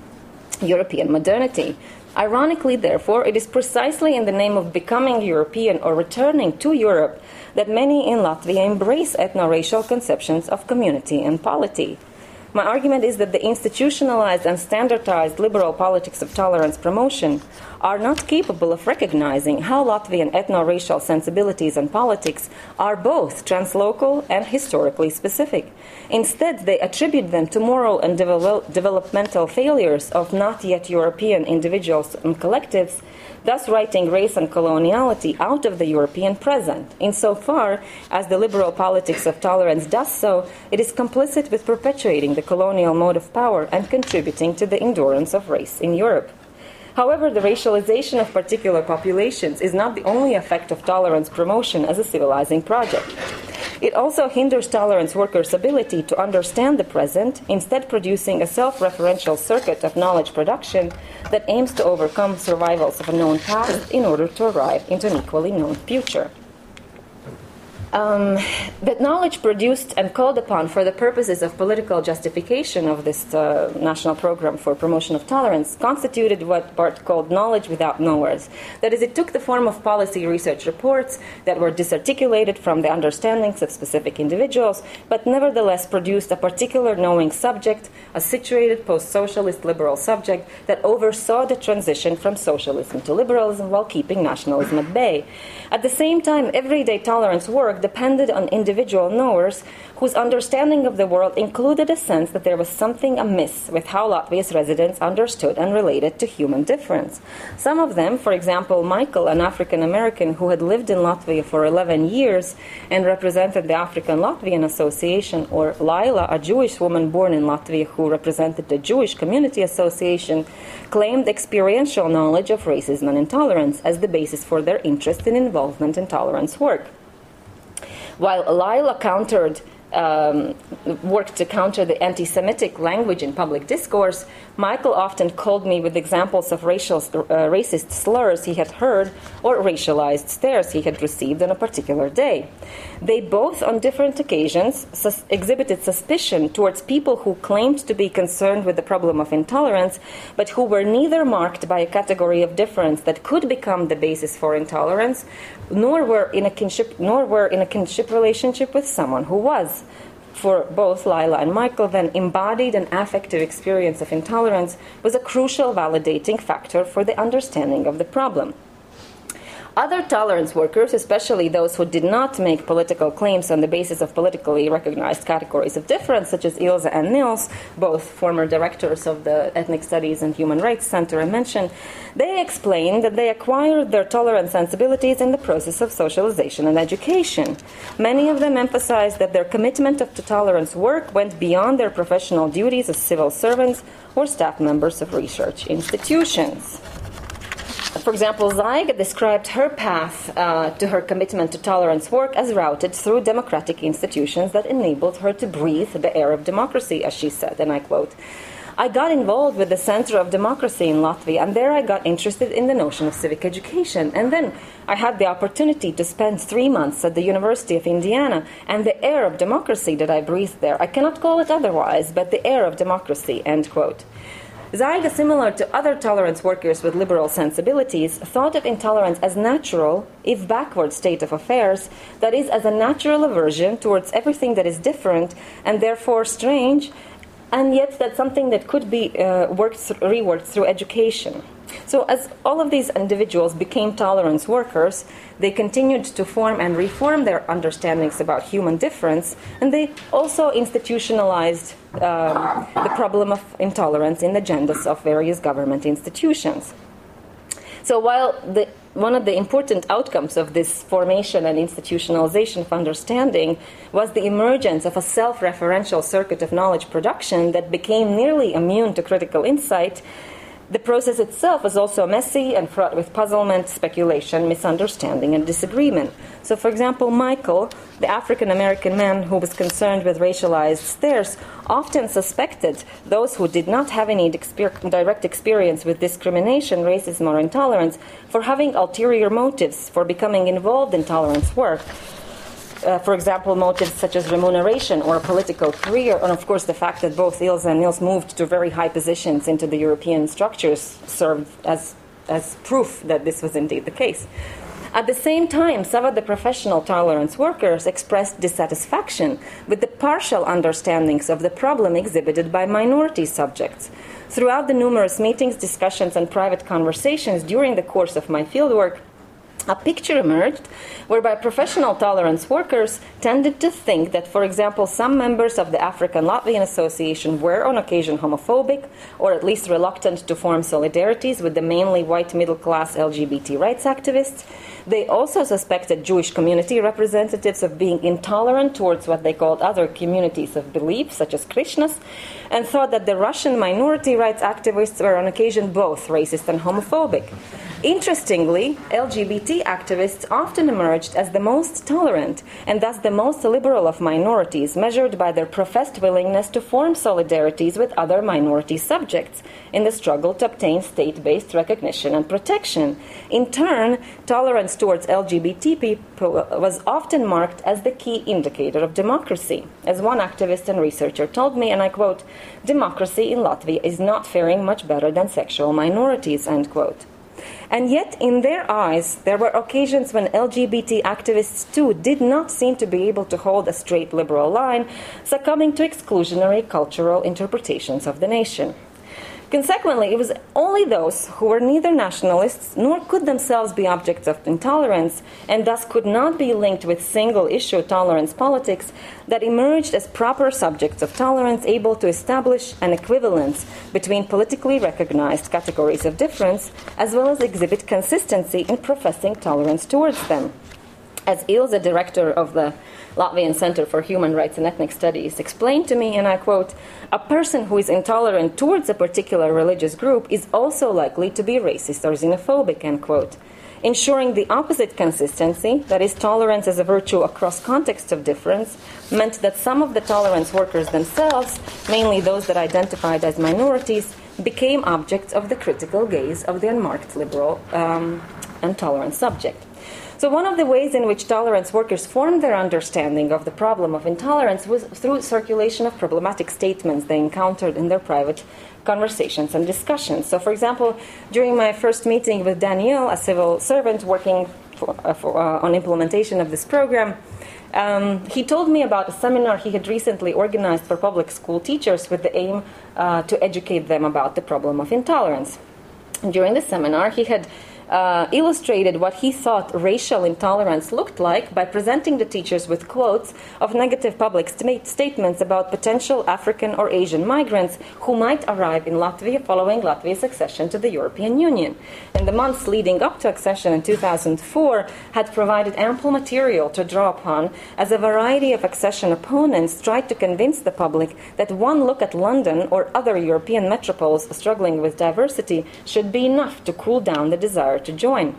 European modernity. Ironically, therefore, it is precisely in the name of becoming European or returning to Europe that many in Latvia embrace ethno racial conceptions of community and polity. My argument is that the institutionalized and standardized liberal politics of tolerance promotion are not capable of recognizing how Latvian ethno racial sensibilities and politics are both translocal and historically specific. Instead, they attribute them to moral and devel- developmental failures of not yet European individuals and collectives thus writing race and coloniality out of the European present. Insofar as the liberal politics of tolerance does so, it is complicit with perpetuating the colonial mode of power and contributing to the endurance of race in Europe. However, the racialization of particular populations is not the only effect of tolerance promotion as a civilizing project. It also hinders tolerance workers' ability to understand the present, instead, producing a self referential circuit of knowledge production that aims to overcome survivals of a known past in order to arrive into an equally known future. Um, that knowledge produced and called upon for the purposes of political justification of this uh, national program for promotion of tolerance constituted what Barth called knowledge without knowers. That is, it took the form of policy research reports that were disarticulated from the understandings of specific individuals, but nevertheless produced a particular knowing subject, a situated post socialist liberal subject that oversaw the transition from socialism to liberalism while keeping nationalism at bay. At the same time, everyday tolerance work depended on individual knowers whose understanding of the world included a sense that there was something amiss with how Latvia's residents understood and related to human difference. Some of them, for example, Michael, an African American who had lived in Latvia for 11 years and represented the African Latvian Association, or Laila, a Jewish woman born in Latvia who represented the Jewish Community Association, claimed experiential knowledge of racism and intolerance as the basis for their interest in involvement in tolerance work. While Lila countered um, worked to counter the anti Semitic language in public discourse, Michael often called me with examples of racial, uh, racist slurs he had heard or racialized stares he had received on a particular day. They both, on different occasions, sus- exhibited suspicion towards people who claimed to be concerned with the problem of intolerance, but who were neither marked by a category of difference that could become the basis for intolerance, nor were in a kinship, nor were in a kinship relationship with someone who was for both Lila and Michael, then embodied an affective experience of intolerance was a crucial validating factor for the understanding of the problem. Other tolerance workers, especially those who did not make political claims on the basis of politically recognized categories of difference, such as Ilse and Nils, both former directors of the Ethnic Studies and Human Rights Center I mentioned, they explained that they acquired their tolerance sensibilities in the process of socialization and education. Many of them emphasized that their commitment to tolerance work went beyond their professional duties as civil servants or staff members of research institutions. For example, Zaiga described her path uh, to her commitment to tolerance work as routed through democratic institutions that enabled her to breathe the air of democracy, as she said, and I quote. I got involved with the Center of Democracy in Latvia, and there I got interested in the notion of civic education. And then I had the opportunity to spend three months at the University of Indiana, and the air of democracy that I breathed there, I cannot call it otherwise, but the air of democracy, end quote. Zaiga, similar to other tolerance workers with liberal sensibilities, thought of intolerance as natural, if backward state of affairs, that is, as a natural aversion towards everything that is different and therefore strange, and yet that's something that could be uh, worked th- reworked through education. So, as all of these individuals became tolerance workers, they continued to form and reform their understandings about human difference, and they also institutionalized um, the problem of intolerance in the agendas of various government institutions. So, while the, one of the important outcomes of this formation and institutionalization of understanding was the emergence of a self referential circuit of knowledge production that became nearly immune to critical insight, the process itself is also messy and fraught with puzzlement, speculation, misunderstanding, and disagreement. So, for example, Michael, the African American man who was concerned with racialized stares, often suspected those who did not have any direct experience with discrimination, racism, or intolerance for having ulterior motives for becoming involved in tolerance work uh, for example, motives such as remuneration or a political career, and of course the fact that both Ilse and Nils moved to very high positions into the European structures served as, as proof that this was indeed the case. At the same time, some of the professional tolerance workers expressed dissatisfaction with the partial understandings of the problem exhibited by minority subjects. Throughout the numerous meetings, discussions, and private conversations during the course of my fieldwork, a picture emerged whereby professional tolerance workers tended to think that, for example, some members of the African Latvian Association were on occasion homophobic or at least reluctant to form solidarities with the mainly white middle class LGBT rights activists. They also suspected Jewish community representatives of being intolerant towards what they called other communities of belief, such as Krishnas, and thought that the Russian minority rights activists were on occasion both racist and homophobic. Interestingly, LGBT activists often emerged as the most tolerant and thus the most liberal of minorities, measured by their professed willingness to form solidarities with other minority subjects in the struggle to obtain state based recognition and protection. In turn, tolerance towards LGBT people was often marked as the key indicator of democracy. As one activist and researcher told me, and I quote, democracy in Latvia is not faring much better than sexual minorities, end quote. And yet, in their eyes, there were occasions when LGBT activists too did not seem to be able to hold a straight liberal line, succumbing to exclusionary cultural interpretations of the nation. Consequently, it was only those who were neither nationalists nor could themselves be objects of intolerance, and thus could not be linked with single issue tolerance politics, that emerged as proper subjects of tolerance, able to establish an equivalence between politically recognized categories of difference, as well as exhibit consistency in professing tolerance towards them. As Ilse, director of the Latvian Center for Human Rights and Ethnic Studies, explained to me, and I quote, a person who is intolerant towards a particular religious group is also likely to be racist or xenophobic, end quote. Ensuring the opposite consistency, that is, tolerance as a virtue across contexts of difference, meant that some of the tolerance workers themselves, mainly those that identified as minorities, became objects of the critical gaze of the unmarked liberal um, and tolerant subject. So, one of the ways in which tolerance workers formed their understanding of the problem of intolerance was through circulation of problematic statements they encountered in their private conversations and discussions. So, for example, during my first meeting with Daniel, a civil servant working for, uh, for, uh, on implementation of this program, um, he told me about a seminar he had recently organized for public school teachers with the aim uh, to educate them about the problem of intolerance. And during the seminar, he had uh, illustrated what he thought racial intolerance looked like by presenting the teachers with quotes of negative public st- statements about potential African or Asian migrants who might arrive in Latvia following Latvia's accession to the European Union. And the months leading up to accession in 2004 had provided ample material to draw upon as a variety of accession opponents tried to convince the public that one look at London or other European metropoles struggling with diversity should be enough to cool down the desire to join.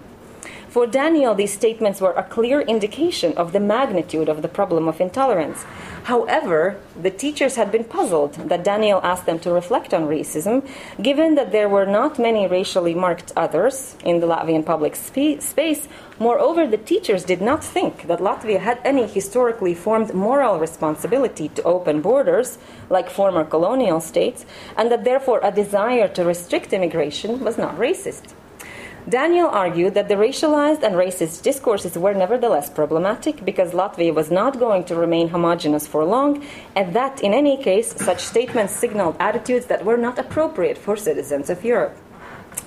For Daniel, these statements were a clear indication of the magnitude of the problem of intolerance. However, the teachers had been puzzled that Daniel asked them to reflect on racism, given that there were not many racially marked others in the Latvian public spe- space. Moreover, the teachers did not think that Latvia had any historically formed moral responsibility to open borders, like former colonial states, and that therefore a desire to restrict immigration was not racist. Daniel argued that the racialized and racist discourses were nevertheless problematic because Latvia was not going to remain homogenous for long, and that in any case, such statements signaled attitudes that were not appropriate for citizens of Europe.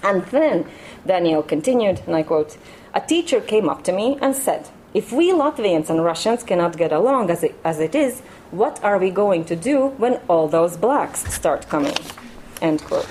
And then, Daniel continued, and I quote, a teacher came up to me and said, If we Latvians and Russians cannot get along as it, as it is, what are we going to do when all those blacks start coming? End quote.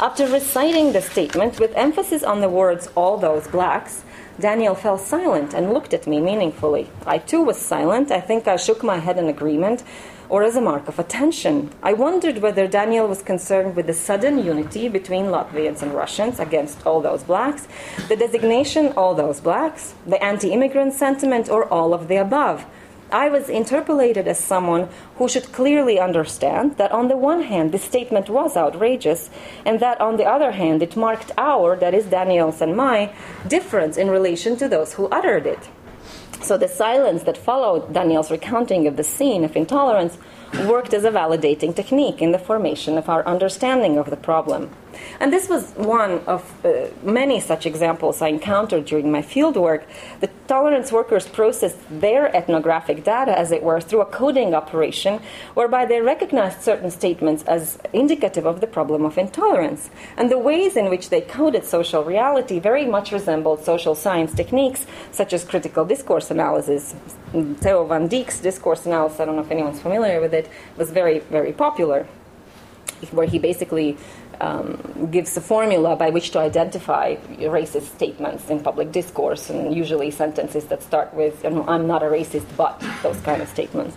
After reciting the statement with emphasis on the words all those blacks, Daniel fell silent and looked at me meaningfully. I too was silent. I think I shook my head in agreement or as a mark of attention. I wondered whether Daniel was concerned with the sudden unity between Latvians and Russians against all those blacks, the designation all those blacks, the anti immigrant sentiment, or all of the above. I was interpolated as someone who should clearly understand that on the one hand, this statement was outrageous, and that on the other hand, it marked our, that is Daniel's and my, difference in relation to those who uttered it. So the silence that followed Daniel's recounting of the scene of intolerance worked as a validating technique in the formation of our understanding of the problem. And this was one of uh, many such examples I encountered during my fieldwork. The tolerance workers processed their ethnographic data, as it were, through a coding operation whereby they recognized certain statements as indicative of the problem of intolerance. And the ways in which they coded social reality very much resembled social science techniques such as critical discourse analysis. Theo van Dijk's discourse analysis, I don't know if anyone's familiar with it, was very, very popular, where he basically um, gives a formula by which to identify racist statements in public discourse, and usually sentences that start with, I'm not a racist, but those kind of statements.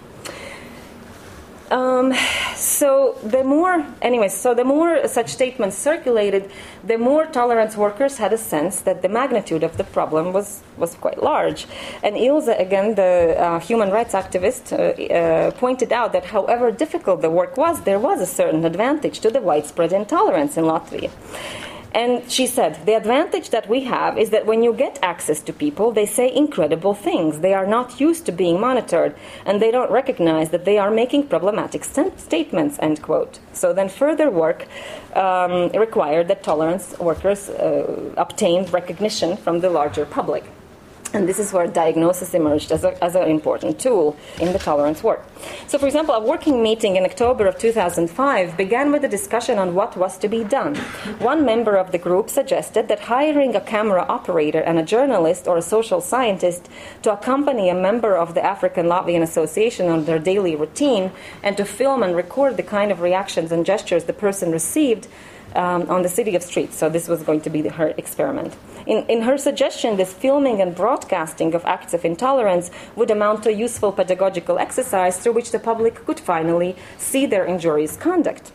Um, so the more, anyways, so the more such statements circulated, the more tolerance workers had a sense that the magnitude of the problem was, was quite large. And Ilse, again, the uh, human rights activist, uh, uh, pointed out that however difficult the work was, there was a certain advantage to the widespread intolerance in Latvia. And she said, The advantage that we have is that when you get access to people, they say incredible things. They are not used to being monitored, and they don't recognize that they are making problematic st- statements, end quote. So then further work um, required that tolerance workers uh, obtained recognition from the larger public. And this is where diagnosis emerged as, a, as an important tool in the tolerance work. So, for example, a working meeting in October of 2005 began with a discussion on what was to be done. One member of the group suggested that hiring a camera operator and a journalist or a social scientist to accompany a member of the African Latvian Association on their daily routine and to film and record the kind of reactions and gestures the person received um, on the city of streets. So this was going to be the, her experiment. In, in her suggestion, this filming and broadcasting of acts of intolerance would amount to a useful pedagogical exercise through which the public could finally see their injurious conduct.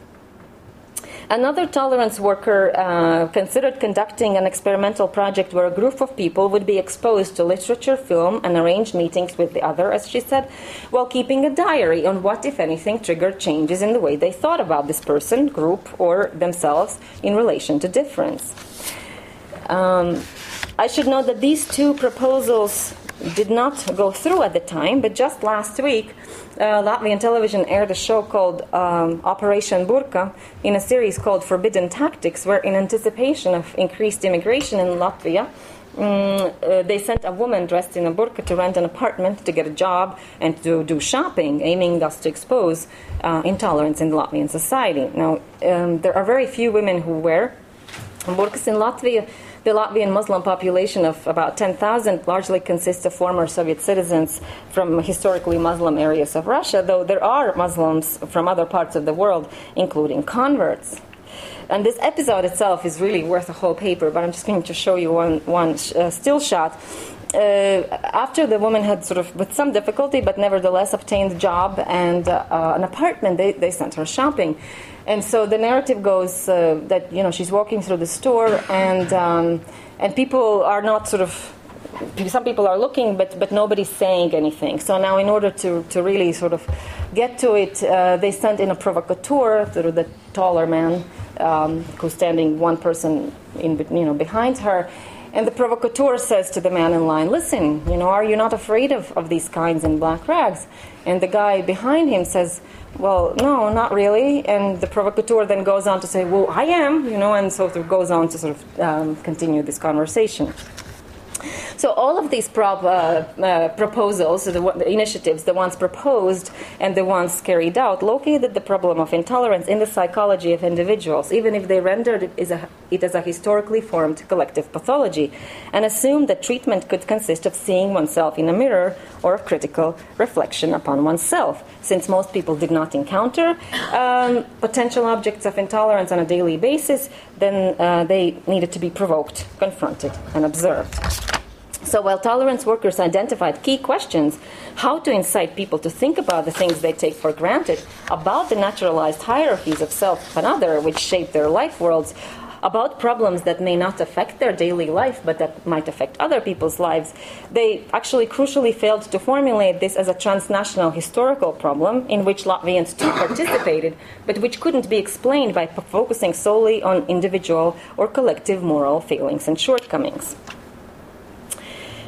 Another tolerance worker uh, considered conducting an experimental project where a group of people would be exposed to literature, film, and arrange meetings with the other, as she said, while keeping a diary on what, if anything, triggered changes in the way they thought about this person, group, or themselves in relation to difference. Um, I should note that these two proposals did not go through at the time, but just last week, uh, Latvian television aired a show called um, Operation Burka in a series called Forbidden Tactics, where, in anticipation of increased immigration in Latvia, um, uh, they sent a woman dressed in a burqa to rent an apartment to get a job and to do shopping, aiming thus to expose uh, intolerance in Latvian society. Now, um, there are very few women who wear burqas in Latvia the Latvian Muslim population of about 10,000 largely consists of former Soviet citizens from historically Muslim areas of Russia, though there are Muslims from other parts of the world, including converts. And this episode itself is really worth a whole paper, but I'm just going to show you one, one uh, still shot. Uh, after the woman had sort of, with some difficulty, but nevertheless obtained a job and uh, an apartment, they, they sent her shopping. And so the narrative goes uh, that you know she's walking through the store and um, and people are not sort of some people are looking, but but nobody's saying anything. So now, in order to, to really sort of get to it, uh, they sent in a provocateur, sort of the taller man um, who's standing one person in you know behind her. And the provocateur says to the man in line, Listen, you know, are you not afraid of, of these kinds in black rags? And the guy behind him says, well, no, not really. And the provocateur then goes on to say, well, I am, you know, and sort of goes on to sort of um, continue this conversation. So all of these uh, uh, proposals, the, the, initiatives, the ones proposed and the ones carried out, located the problem of intolerance in the psychology of individuals, even if they rendered it as a, it as a historically formed collective pathology, and assumed that treatment could consist of seeing oneself in a mirror or of critical reflection upon oneself. Since most people did not encounter um, potential objects of intolerance on a daily basis, then uh, they needed to be provoked, confronted, and observed. So while tolerance workers identified key questions, how to incite people to think about the things they take for granted, about the naturalized hierarchies of self and other which shape their life worlds, about problems that may not affect their daily life but that might affect other people's lives, they actually crucially failed to formulate this as a transnational historical problem in which Latvians too participated, but which couldn't be explained by focusing solely on individual or collective moral failings and shortcomings.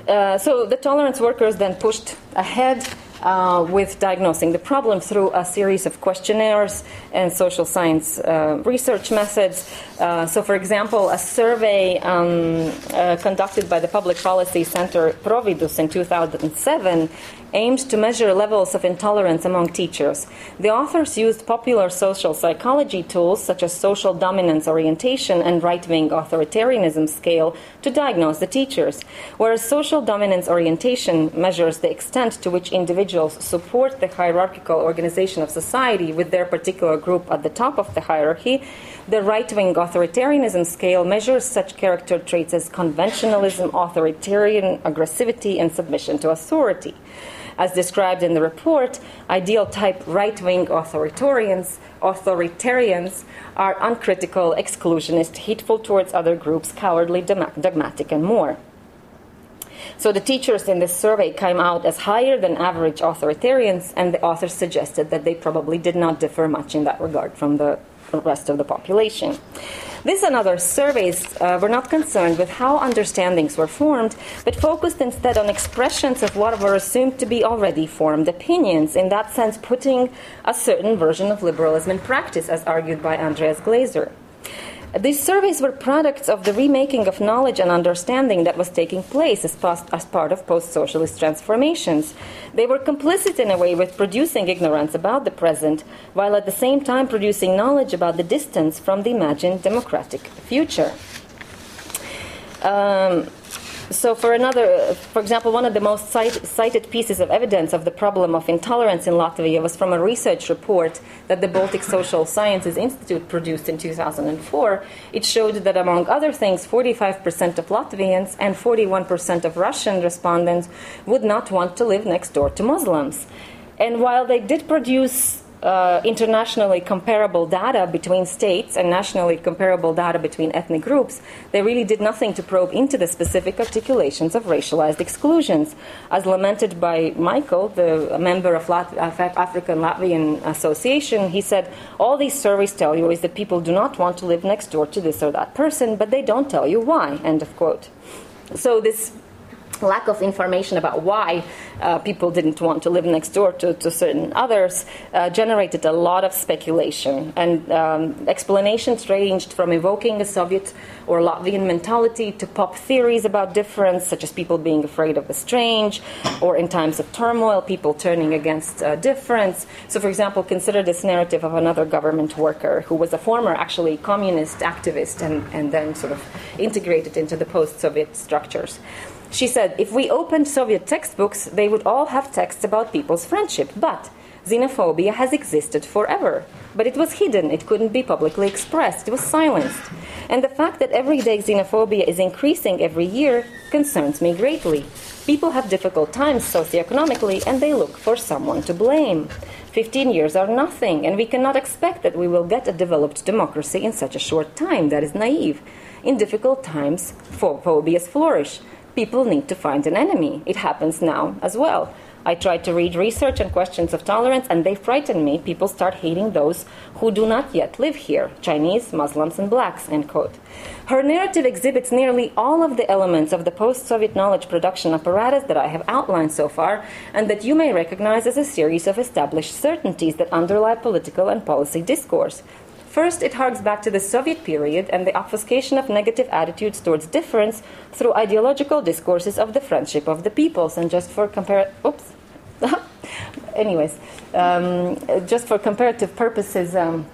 Uh, so the tolerance workers then pushed ahead uh, with diagnosing the problem through a series of questionnaires and social science uh, research methods. Uh, so, for example, a survey um, uh, conducted by the Public Policy Center Providus in 2007 aimed to measure levels of intolerance among teachers. The authors used popular social psychology tools such as social dominance orientation and right wing authoritarianism scale to diagnose the teachers. Whereas social dominance orientation measures the extent to which individuals support the hierarchical organization of society with their particular group at the top of the hierarchy, the right wing authoritarianism scale measures such character traits as conventionalism, authoritarian aggressivity, and submission to authority. As described in the report, ideal type right wing authoritarians, authoritarians are uncritical, exclusionist, hateful towards other groups, cowardly, dogmatic, and more. So the teachers in this survey came out as higher than average authoritarians, and the authors suggested that they probably did not differ much in that regard from the rest of the population. This and other surveys uh, were not concerned with how understandings were formed, but focused instead on expressions of what were assumed to be already formed opinions, in that sense, putting a certain version of liberalism in practice, as argued by Andreas Glaeser. These surveys were products of the remaking of knowledge and understanding that was taking place as, post, as part of post socialist transformations. They were complicit in a way with producing ignorance about the present, while at the same time producing knowledge about the distance from the imagined democratic future. Um, so, for another, for example, one of the most cite, cited pieces of evidence of the problem of intolerance in Latvia was from a research report that the Baltic Social Sciences Institute produced in 2004. It showed that, among other things, 45% of Latvians and 41% of Russian respondents would not want to live next door to Muslims. And while they did produce uh, internationally comparable data between states and nationally comparable data between ethnic groups, they really did nothing to probe into the specific articulations of racialized exclusions. As lamented by Michael, the member of Lat- African Latvian Association, he said, All these surveys tell you is that people do not want to live next door to this or that person, but they don't tell you why. End of quote. So this lack of information about why uh, people didn't want to live next door to, to certain others uh, generated a lot of speculation. And um, explanations ranged from evoking a Soviet or Latvian mentality to pop theories about difference, such as people being afraid of the strange, or in times of turmoil, people turning against uh, difference. So, for example, consider this narrative of another government worker who was a former, actually, communist activist and, and then sort of integrated into the post Soviet structures. She said, if we opened Soviet textbooks, they would all have texts about people's friendship. But xenophobia has existed forever. But it was hidden, it couldn't be publicly expressed, it was silenced. And the fact that everyday xenophobia is increasing every year concerns me greatly. People have difficult times socioeconomically and they look for someone to blame. 15 years are nothing, and we cannot expect that we will get a developed democracy in such a short time. That is naive. In difficult times, phobias flourish people need to find an enemy. It happens now as well. I try to read research and questions of tolerance, and they frighten me. People start hating those who do not yet live here Chinese, Muslims, and blacks. End quote. Her narrative exhibits nearly all of the elements of the post Soviet knowledge production apparatus that I have outlined so far, and that you may recognize as a series of established certainties that underlie political and policy discourse. First, it harks back to the Soviet period and the obfuscation of negative attitudes towards difference through ideological discourses of the friendship of the peoples. And just for compare, oops. Anyways, um, just for comparative purposes, um,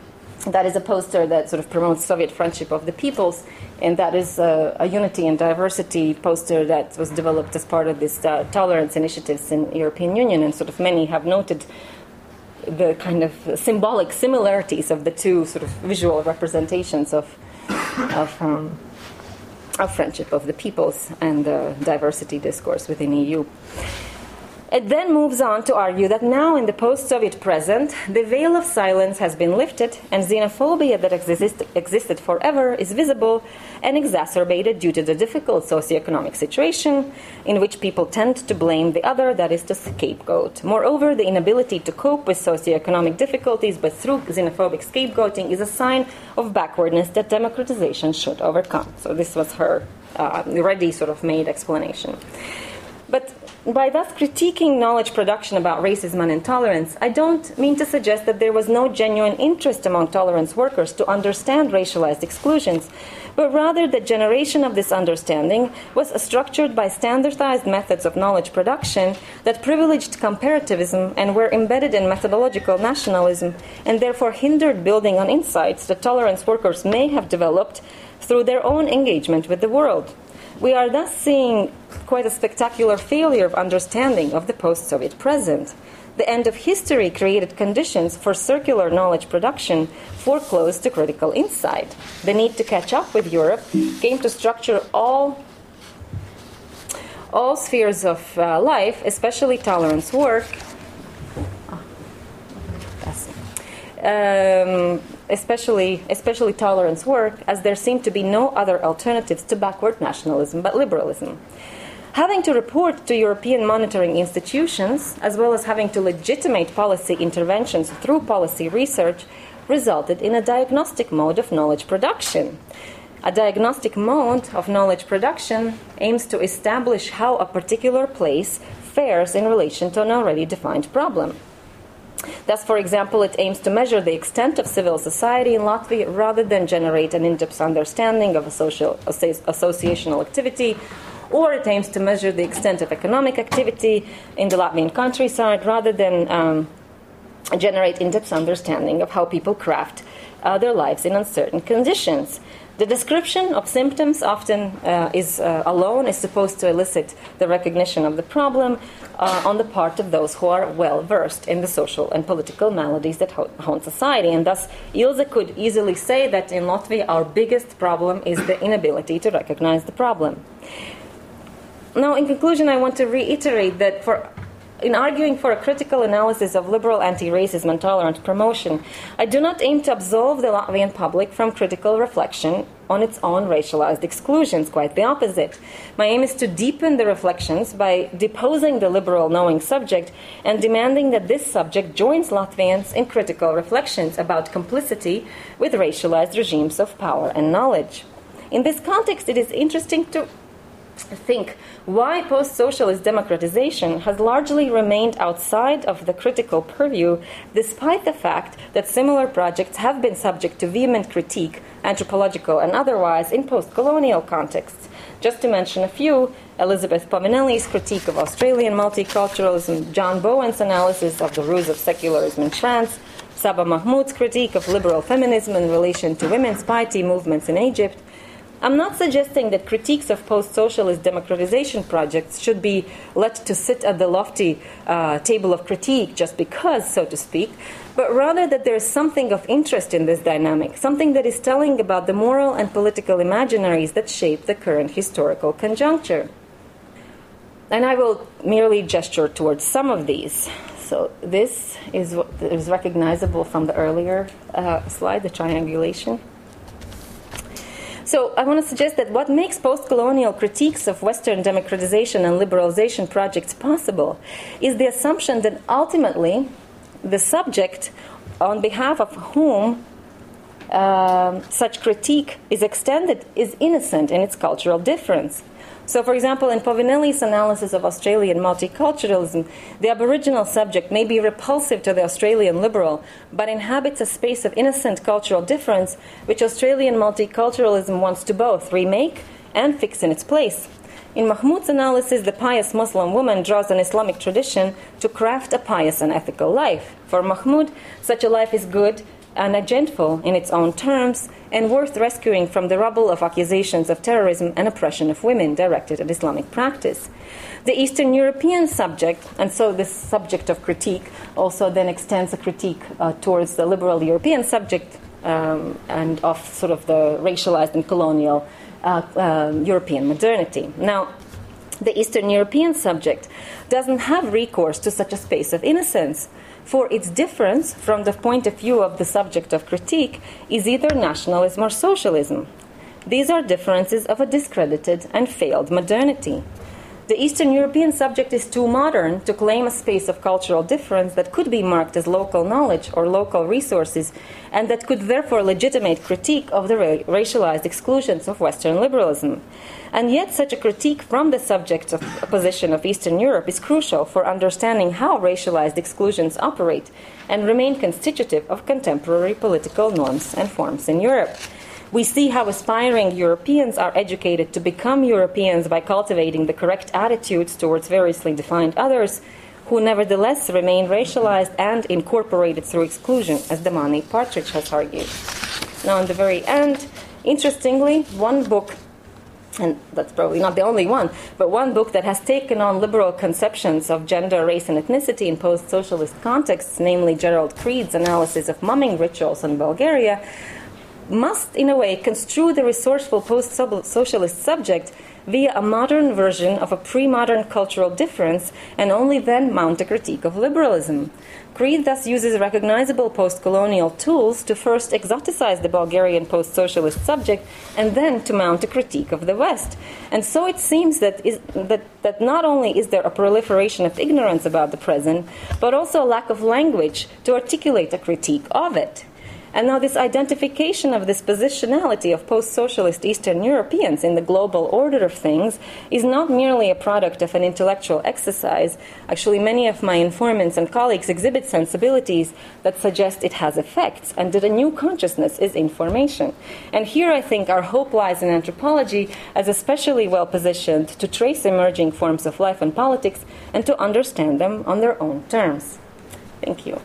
that is a poster that sort of promotes Soviet friendship of the peoples, and that is a, a unity and diversity poster that was developed as part of this uh, tolerance initiatives in European Union, and sort of many have noted the kind of symbolic similarities of the two sort of visual representations of of, um, of friendship of the peoples and the diversity discourse within EU. It then moves on to argue that now, in the post Soviet present, the veil of silence has been lifted and xenophobia that exist- existed forever is visible and exacerbated due to the difficult socioeconomic situation in which people tend to blame the other, that is, the scapegoat. Moreover, the inability to cope with socioeconomic difficulties but through xenophobic scapegoating is a sign of backwardness that democratization should overcome. So, this was her uh, ready, sort of made explanation. But by thus critiquing knowledge production about racism and intolerance, I don't mean to suggest that there was no genuine interest among tolerance workers to understand racialized exclusions, but rather that generation of this understanding was structured by standardized methods of knowledge production that privileged comparativism and were embedded in methodological nationalism and therefore hindered building on insights that tolerance workers may have developed through their own engagement with the world. We are thus seeing quite a spectacular failure of understanding of the post Soviet present. The end of history created conditions for circular knowledge production foreclosed to critical insight. The need to catch up with Europe came to structure all all spheres of uh, life, especially tolerance work. Um, especially, especially tolerance work, as there seemed to be no other alternatives to backward nationalism but liberalism. Having to report to European monitoring institutions, as well as having to legitimate policy interventions through policy research, resulted in a diagnostic mode of knowledge production. A diagnostic mode of knowledge production aims to establish how a particular place fares in relation to an already defined problem. Thus, for example, it aims to measure the extent of civil society in Latvia rather than generate an in depth understanding of a social associational activity, or it aims to measure the extent of economic activity in the Latvian countryside rather than um, generate in depth understanding of how people craft uh, their lives in uncertain conditions. The description of symptoms often uh, is uh, alone is supposed to elicit the recognition of the problem uh, on the part of those who are well versed in the social and political maladies that haunt society. And thus, Ilze could easily say that in Latvia, our biggest problem is the inability to recognize the problem. Now, in conclusion, I want to reiterate that for in arguing for a critical analysis of liberal anti racism and tolerant promotion, I do not aim to absolve the Latvian public from critical reflection on its own racialized exclusions, quite the opposite. My aim is to deepen the reflections by deposing the liberal knowing subject and demanding that this subject joins Latvians in critical reflections about complicity with racialized regimes of power and knowledge. In this context, it is interesting to think why post socialist democratization has largely remained outside of the critical purview, despite the fact that similar projects have been subject to vehement critique, anthropological and otherwise, in post colonial contexts. Just to mention a few, Elizabeth Povinelli's critique of Australian multiculturalism, John Bowen's analysis of the roots of secularism in France, Saba Mahmood's critique of liberal feminism in relation to women's piety movements in Egypt, I'm not suggesting that critiques of post socialist democratization projects should be let to sit at the lofty uh, table of critique just because, so to speak, but rather that there is something of interest in this dynamic, something that is telling about the moral and political imaginaries that shape the current historical conjuncture. And I will merely gesture towards some of these. So, this is what is recognizable from the earlier uh, slide, the triangulation. So I want to suggest that what makes post colonial critiques of Western democratization and liberalization projects possible is the assumption that ultimately the subject on behalf of whom uh, such critique is extended is innocent in its cultural difference. So, for example, in Povinelli's analysis of Australian multiculturalism, the Aboriginal subject may be repulsive to the Australian liberal, but inhabits a space of innocent cultural difference which Australian multiculturalism wants to both remake and fix in its place. In Mahmood's analysis, the pious Muslim woman draws on Islamic tradition to craft a pious and ethical life. For Mahmood, such a life is good and agentful in its own terms and worth rescuing from the rubble of accusations of terrorism and oppression of women directed at Islamic practice. The Eastern European subject, and so this subject of critique also then extends a critique uh, towards the liberal European subject um, and of sort of the racialized and colonial uh, uh, European modernity. Now, the Eastern European subject doesn't have recourse to such a space of innocence for its difference from the point of view of the subject of critique is either nationalism or socialism. These are differences of a discredited and failed modernity. The Eastern European subject is too modern to claim a space of cultural difference that could be marked as local knowledge or local resources, and that could therefore legitimate critique of the ra- racialized exclusions of Western liberalism. And yet, such a critique from the subject of position of Eastern Europe is crucial for understanding how racialized exclusions operate and remain constitutive of contemporary political norms and forms in Europe. We see how aspiring Europeans are educated to become Europeans by cultivating the correct attitudes towards variously defined others, who nevertheless remain racialized and incorporated through exclusion, as Damani Partridge has argued. Now, in the very end, interestingly, one book and that's probably not the only one, but one book that has taken on liberal conceptions of gender, race, and ethnicity in post socialist contexts, namely Gerald Creed's analysis of mumming rituals in Bulgaria, must, in a way, construe the resourceful post socialist subject via a modern version of a pre modern cultural difference and only then mount a critique of liberalism. Creed thus uses recognizable post colonial tools to first exoticize the Bulgarian post socialist subject and then to mount a critique of the West. And so it seems that, is, that, that not only is there a proliferation of ignorance about the present, but also a lack of language to articulate a critique of it. And now, this identification of this positionality of post socialist Eastern Europeans in the global order of things is not merely a product of an intellectual exercise. Actually, many of my informants and colleagues exhibit sensibilities that suggest it has effects and that a new consciousness is information. And here I think our hope lies in anthropology as especially well positioned to trace emerging forms of life and politics and to understand them on their own terms. Thank you.